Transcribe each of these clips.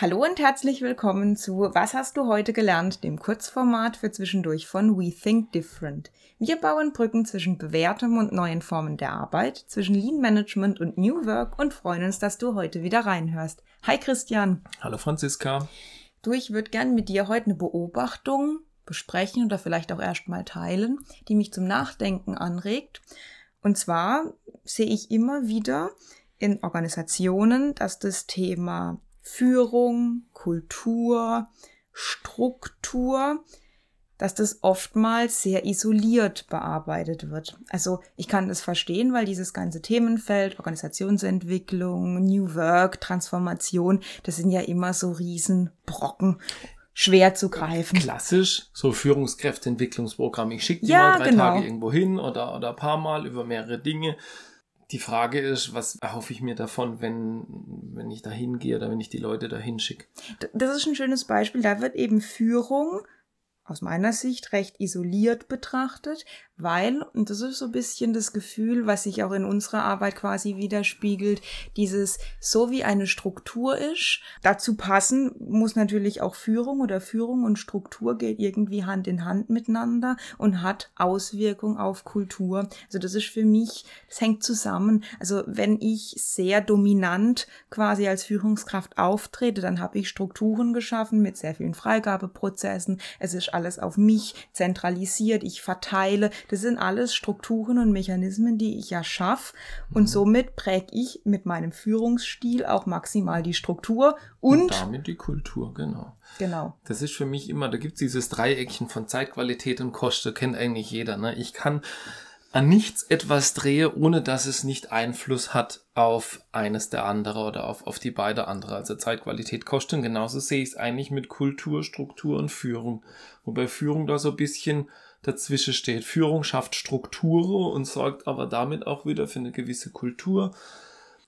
Hallo und herzlich willkommen zu Was hast du heute gelernt, dem Kurzformat für zwischendurch von We Think Different. Wir bauen Brücken zwischen bewährtem und neuen Formen der Arbeit, zwischen Lean Management und New Work und freuen uns, dass du heute wieder reinhörst. Hi Christian. Hallo Franziska. Du, ich würde gern mit dir heute eine Beobachtung besprechen oder vielleicht auch erstmal teilen, die mich zum Nachdenken anregt. Und zwar sehe ich immer wieder in Organisationen, dass das Thema Führung, Kultur, Struktur, dass das oftmals sehr isoliert bearbeitet wird. Also ich kann das verstehen, weil dieses ganze Themenfeld, Organisationsentwicklung, New Work, Transformation, das sind ja immer so Riesenbrocken schwer zu greifen. Klassisch, so Führungskräfteentwicklungsprogramm. Ich schicke die ja, mal drei genau. Tage irgendwo hin oder, oder ein paar Mal über mehrere Dinge. Die Frage ist, was erhoffe ich mir davon, wenn, wenn ich da hingehe oder wenn ich die Leute da hinschicke? Das ist ein schönes Beispiel. Da wird eben Führung aus meiner Sicht recht isoliert betrachtet, weil, und das ist so ein bisschen das Gefühl, was sich auch in unserer Arbeit quasi widerspiegelt, dieses so wie eine Struktur ist, dazu passen muss natürlich auch Führung oder Führung und Struktur geht irgendwie Hand in Hand miteinander und hat Auswirkung auf Kultur. Also das ist für mich, das hängt zusammen. Also wenn ich sehr dominant quasi als Führungskraft auftrete, dann habe ich Strukturen geschaffen mit sehr vielen Freigabeprozessen. Es ist alles auf mich zentralisiert, ich verteile. Das sind alles Strukturen und Mechanismen, die ich ja schaffe. Und mhm. somit präge ich mit meinem Führungsstil auch maximal die Struktur und, und damit die Kultur, genau. Genau. Das ist für mich immer, da gibt es dieses Dreieckchen von Zeitqualität und Kosten, kennt eigentlich jeder. Ne? Ich kann an nichts etwas drehe, ohne dass es nicht Einfluss hat auf eines der andere oder auf, auf die beide andere. Also Zeitqualität, Kosten. Genauso sehe ich es eigentlich mit Kultur, Struktur und Führung. Wobei Führung da so ein bisschen dazwischen steht. Führung schafft Strukturen und sorgt aber damit auch wieder für eine gewisse Kultur.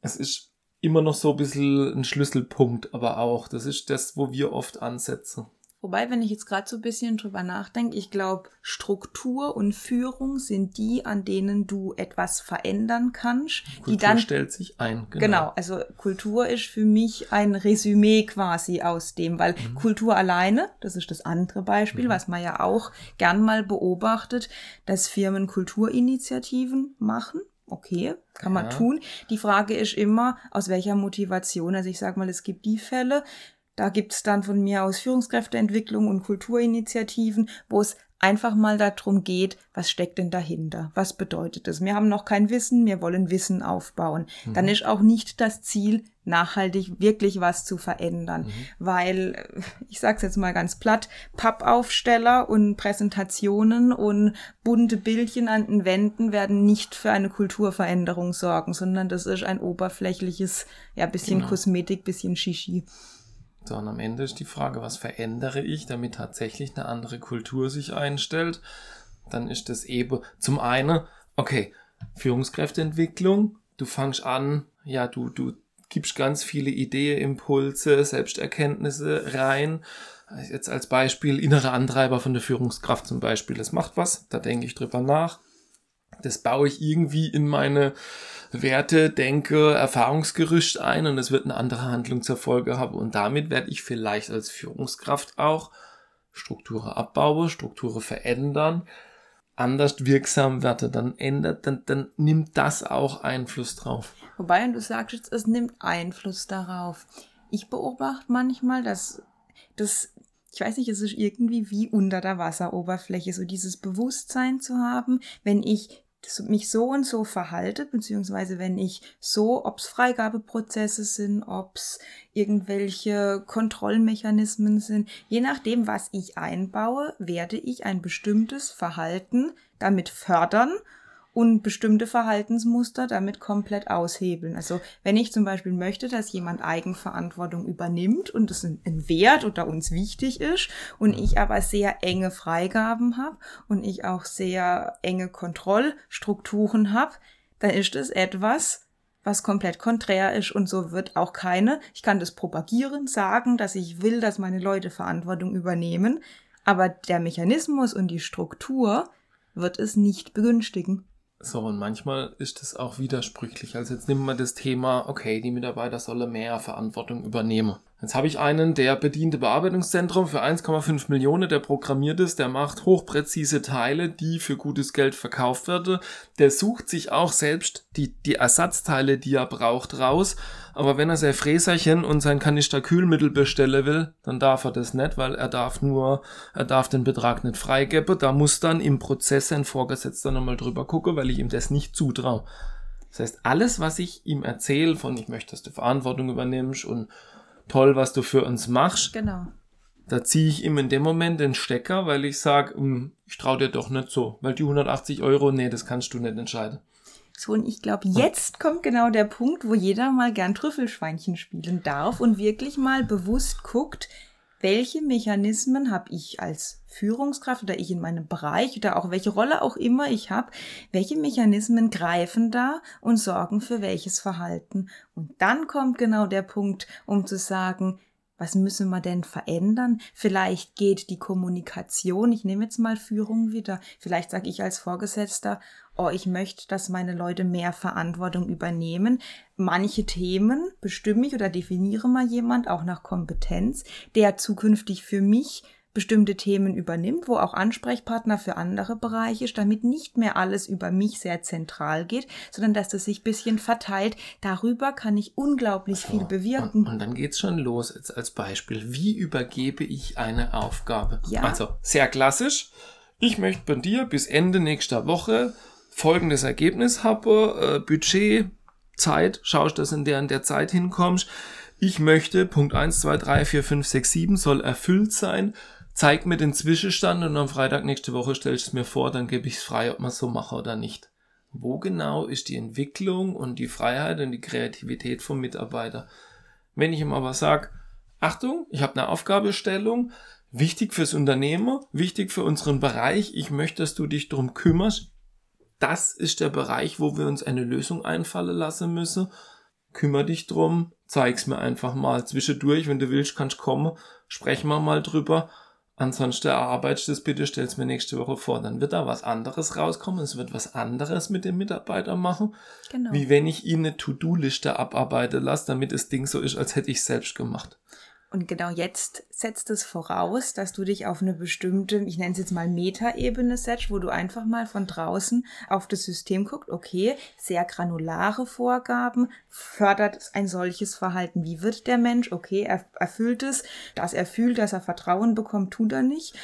Es ist immer noch so ein bisschen ein Schlüsselpunkt, aber auch. Das ist das, wo wir oft ansetzen. Wobei, wenn ich jetzt gerade so ein bisschen drüber nachdenke, ich glaube, Struktur und Führung sind die, an denen du etwas verändern kannst. Kultur die dann stellt sich ein. Genau. genau. also Kultur ist für mich ein Resümee quasi aus dem, weil mhm. Kultur alleine, das ist das andere Beispiel, mhm. was man ja auch gern mal beobachtet, dass Firmen Kulturinitiativen machen okay, kann man tun. Die Frage ist immer, aus welcher Motivation. Also ich sage mal, es gibt die Fälle, da gibt's dann von mir aus Führungskräfteentwicklung und Kulturinitiativen, wo es einfach mal darum geht, was steckt denn dahinter? Was bedeutet es? Wir haben noch kein Wissen, wir wollen Wissen aufbauen. Mhm. Dann ist auch nicht das Ziel, nachhaltig wirklich was zu verändern. Mhm. Weil, ich sag's jetzt mal ganz platt, Pappaufsteller und Präsentationen und bunte Bildchen an den Wänden werden nicht für eine Kulturveränderung sorgen, sondern das ist ein oberflächliches, ja, bisschen genau. Kosmetik, bisschen Shishi. So, und am Ende ist die Frage, was verändere ich, damit tatsächlich eine andere Kultur sich einstellt? Dann ist das eben zum einen, okay, Führungskräfteentwicklung, du fangst an, ja, du, du gibst ganz viele Ideen, Impulse, Selbsterkenntnisse rein. Jetzt als Beispiel innere Antreiber von der Führungskraft zum Beispiel, das macht was, da denke ich drüber nach. Das baue ich irgendwie in meine Werte, Denke, Erfahrungsgerüst ein und es wird eine andere Handlung zur Folge haben. Und damit werde ich vielleicht als Führungskraft auch Strukturen abbauen, Strukturen verändern, anders wirksam werde, dann ändert, dann, dann nimmt das auch Einfluss drauf. Wobei, du sagst jetzt, es nimmt Einfluss darauf. Ich beobachte manchmal, dass das, ich weiß nicht, es ist irgendwie wie unter der Wasseroberfläche, so dieses Bewusstsein zu haben, wenn ich mich so und so verhalte, beziehungsweise wenn ich so, ob es Freigabeprozesse sind, ob es irgendwelche Kontrollmechanismen sind, je nachdem, was ich einbaue, werde ich ein bestimmtes Verhalten damit fördern und bestimmte Verhaltensmuster damit komplett aushebeln. Also wenn ich zum Beispiel möchte, dass jemand Eigenverantwortung übernimmt und das ein, Wert oder uns wichtig ist und ich aber sehr enge Freigaben habe und ich auch sehr enge Kontrollstrukturen habe, dann ist es etwas, was komplett konträr ist und so wird auch keine. Ich kann das propagieren, sagen, dass ich will, dass meine Leute Verantwortung übernehmen, aber der Mechanismus und die Struktur wird es nicht begünstigen. So, und manchmal ist es auch widersprüchlich. Also jetzt nehmen wir das Thema, okay, die Mitarbeiter sollen mehr Verantwortung übernehmen. Jetzt habe ich einen, der bediente Bearbeitungszentrum für 1,5 Millionen, der programmiert ist, der macht hochpräzise Teile, die für gutes Geld verkauft werden. Der sucht sich auch selbst die, die Ersatzteile, die er braucht, raus. Aber wenn er sein Fräserchen und sein Kanister Kühlmittel bestellen will, dann darf er das nicht, weil er darf nur, er darf den Betrag nicht freigeben. Da muss dann im Prozess ein Vorgesetzter nochmal drüber gucken, weil ich ihm das nicht zutraue. Das heißt, alles, was ich ihm erzähle, von ich möchte, dass du Verantwortung übernimmst und toll, was du für uns machst. Genau. Da ziehe ich ihm in dem Moment den Stecker, weil ich sage, hm, ich traue dir doch nicht so, weil die 180 Euro, nee, das kannst du nicht entscheiden. So, und ich glaube, jetzt kommt genau der Punkt, wo jeder mal gern Trüffelschweinchen spielen darf und wirklich mal bewusst guckt, welche Mechanismen habe ich als Führungskraft oder ich in meinem Bereich oder auch welche Rolle auch immer ich habe, welche Mechanismen greifen da und sorgen für welches Verhalten. Und dann kommt genau der Punkt, um zu sagen, was müssen wir denn verändern? Vielleicht geht die Kommunikation, ich nehme jetzt mal Führung wieder, vielleicht sage ich als Vorgesetzter, oh, ich möchte, dass meine Leute mehr Verantwortung übernehmen. Manche Themen bestimme ich oder definiere mal jemand auch nach Kompetenz, der zukünftig für mich bestimmte Themen übernimmt, wo auch Ansprechpartner für andere Bereiche ist, damit nicht mehr alles über mich sehr zentral geht, sondern dass das sich bisschen verteilt. Darüber kann ich unglaublich so, viel bewirken. Und, und dann geht's schon los jetzt als Beispiel. Wie übergebe ich eine Aufgabe? Ja. Also sehr klassisch. Ich möchte bei dir bis Ende nächster Woche folgendes Ergebnis habe, äh, Budget, Zeit, schaust, dass in der in der Zeit hinkommst. Ich möchte, Punkt 1, 2, 3, 4, 5, 6, 7 soll erfüllt sein zeig mir den Zwischenstand und am Freitag nächste Woche stelle ich es mir vor, dann gebe ich es frei, ob man es so mache oder nicht. Wo genau ist die Entwicklung und die Freiheit und die Kreativität vom Mitarbeiter? Wenn ich ihm aber sage, Achtung, ich habe eine Aufgabestellung, wichtig fürs Unternehmen, wichtig für unseren Bereich, ich möchte, dass du dich darum kümmerst, das ist der Bereich, wo wir uns eine Lösung einfallen lassen müssen. Kümmer dich drum, zeig's mir einfach mal zwischendurch, wenn du willst, kannst kommen, sprechen wir mal drüber Ansonsten erarbeitest du das bitte, stellst mir nächste Woche vor. Dann wird da was anderes rauskommen. Es wird was anderes mit dem Mitarbeiter machen. Genau. Wie wenn ich ihn eine To-Do-Liste abarbeiten lasse, damit das Ding so ist, als hätte ich es selbst gemacht. Und genau jetzt setzt es voraus, dass du dich auf eine bestimmte, ich nenne es jetzt mal Metaebene setzt, wo du einfach mal von draußen auf das System guckst, okay, sehr granulare Vorgaben, fördert ein solches Verhalten. Wie wird der Mensch? Okay, er erfüllt es, dass er fühlt, dass er Vertrauen bekommt, tut er nicht.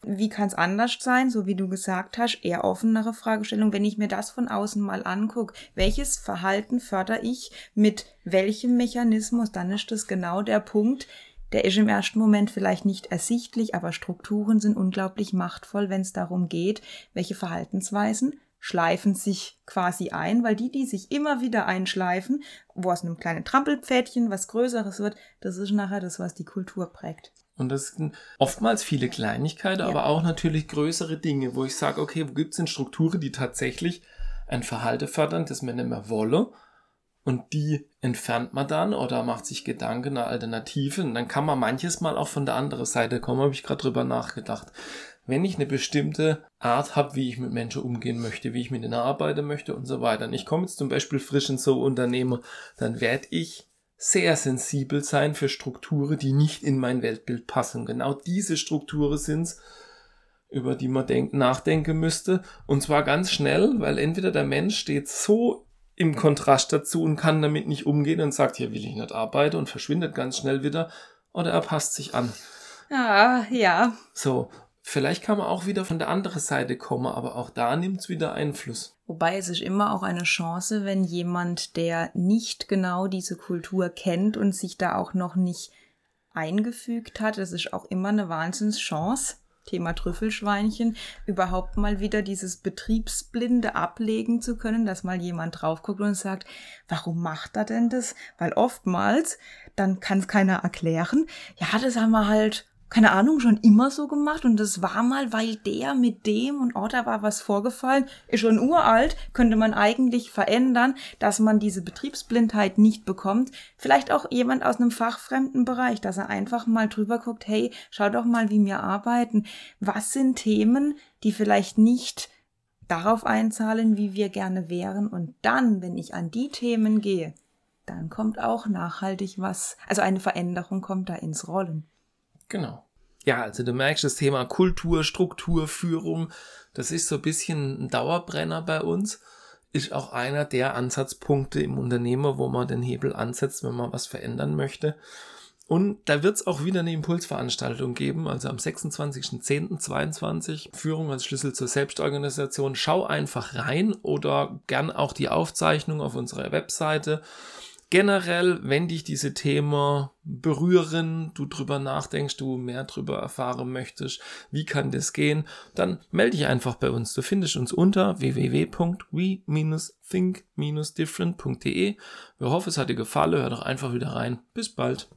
Wie kann es anders sein? So wie du gesagt hast, eher offenere Fragestellung. Wenn ich mir das von außen mal angucke, welches Verhalten fördere ich mit welchem Mechanismus, dann ist das genau der Punkt, der ist im ersten Moment vielleicht nicht ersichtlich, aber Strukturen sind unglaublich machtvoll, wenn es darum geht, welche Verhaltensweisen schleifen sich quasi ein, weil die, die sich immer wieder einschleifen, wo aus einem kleinen Trampelpfädchen was Größeres wird, das ist nachher das, was die Kultur prägt. Und das sind oftmals viele Kleinigkeiten, ja. aber auch natürlich größere Dinge, wo ich sage, okay, wo gibt es denn Strukturen, die tatsächlich ein Verhalten fördern, das man nicht mehr wolle und die entfernt man dann oder macht sich Gedanken eine Alternative und dann kann man manches Mal auch von der anderen Seite kommen, habe ich gerade drüber nachgedacht. Wenn ich eine bestimmte Art habe, wie ich mit Menschen umgehen möchte, wie ich mit ihnen arbeiten möchte und so weiter, und ich komme jetzt zum Beispiel frisch in so Unternehmer, dann werde ich sehr sensibel sein für Strukturen, die nicht in mein Weltbild passen. Genau diese Strukturen sind's, über die man denk nachdenken müsste. Und zwar ganz schnell, weil entweder der Mensch steht so im Kontrast dazu und kann damit nicht umgehen und sagt, hier will ich nicht arbeiten und verschwindet ganz schnell wieder oder er passt sich an. Ah, ja. So, vielleicht kann man auch wieder von der anderen Seite kommen, aber auch da nimmt es wieder Einfluss. Wobei es ist immer auch eine Chance, wenn jemand, der nicht genau diese Kultur kennt und sich da auch noch nicht eingefügt hat, das ist auch immer eine Wahnsinnschance Thema Trüffelschweinchen, überhaupt mal wieder dieses Betriebsblinde ablegen zu können, dass mal jemand drauf guckt und sagt, warum macht er denn das? Weil oftmals, dann kann es keiner erklären, ja, das haben wir halt keine Ahnung, schon immer so gemacht und das war mal, weil der mit dem und oh, da war was vorgefallen, ist schon uralt, könnte man eigentlich verändern, dass man diese Betriebsblindheit nicht bekommt. Vielleicht auch jemand aus einem fachfremden Bereich, dass er einfach mal drüber guckt, hey, schau doch mal, wie wir arbeiten. Was sind Themen, die vielleicht nicht darauf einzahlen, wie wir gerne wären und dann, wenn ich an die Themen gehe, dann kommt auch nachhaltig was, also eine Veränderung kommt da ins Rollen. Genau. Ja, also du merkst, das Thema Kultur, Struktur, Führung, das ist so ein bisschen ein Dauerbrenner bei uns. Ist auch einer der Ansatzpunkte im Unternehmer, wo man den Hebel ansetzt, wenn man was verändern möchte. Und da wird es auch wieder eine Impulsveranstaltung geben, also am 26.10.22, Führung als Schlüssel zur Selbstorganisation. Schau einfach rein oder gern auch die Aufzeichnung auf unserer Webseite. Generell, wenn dich diese Themen berühren, du drüber nachdenkst, du mehr drüber erfahren möchtest, wie kann das gehen, dann melde dich einfach bei uns. Du findest uns unter www.we-think-different.de. Wir hoffen, es hat dir gefallen. Hör doch einfach wieder rein. Bis bald.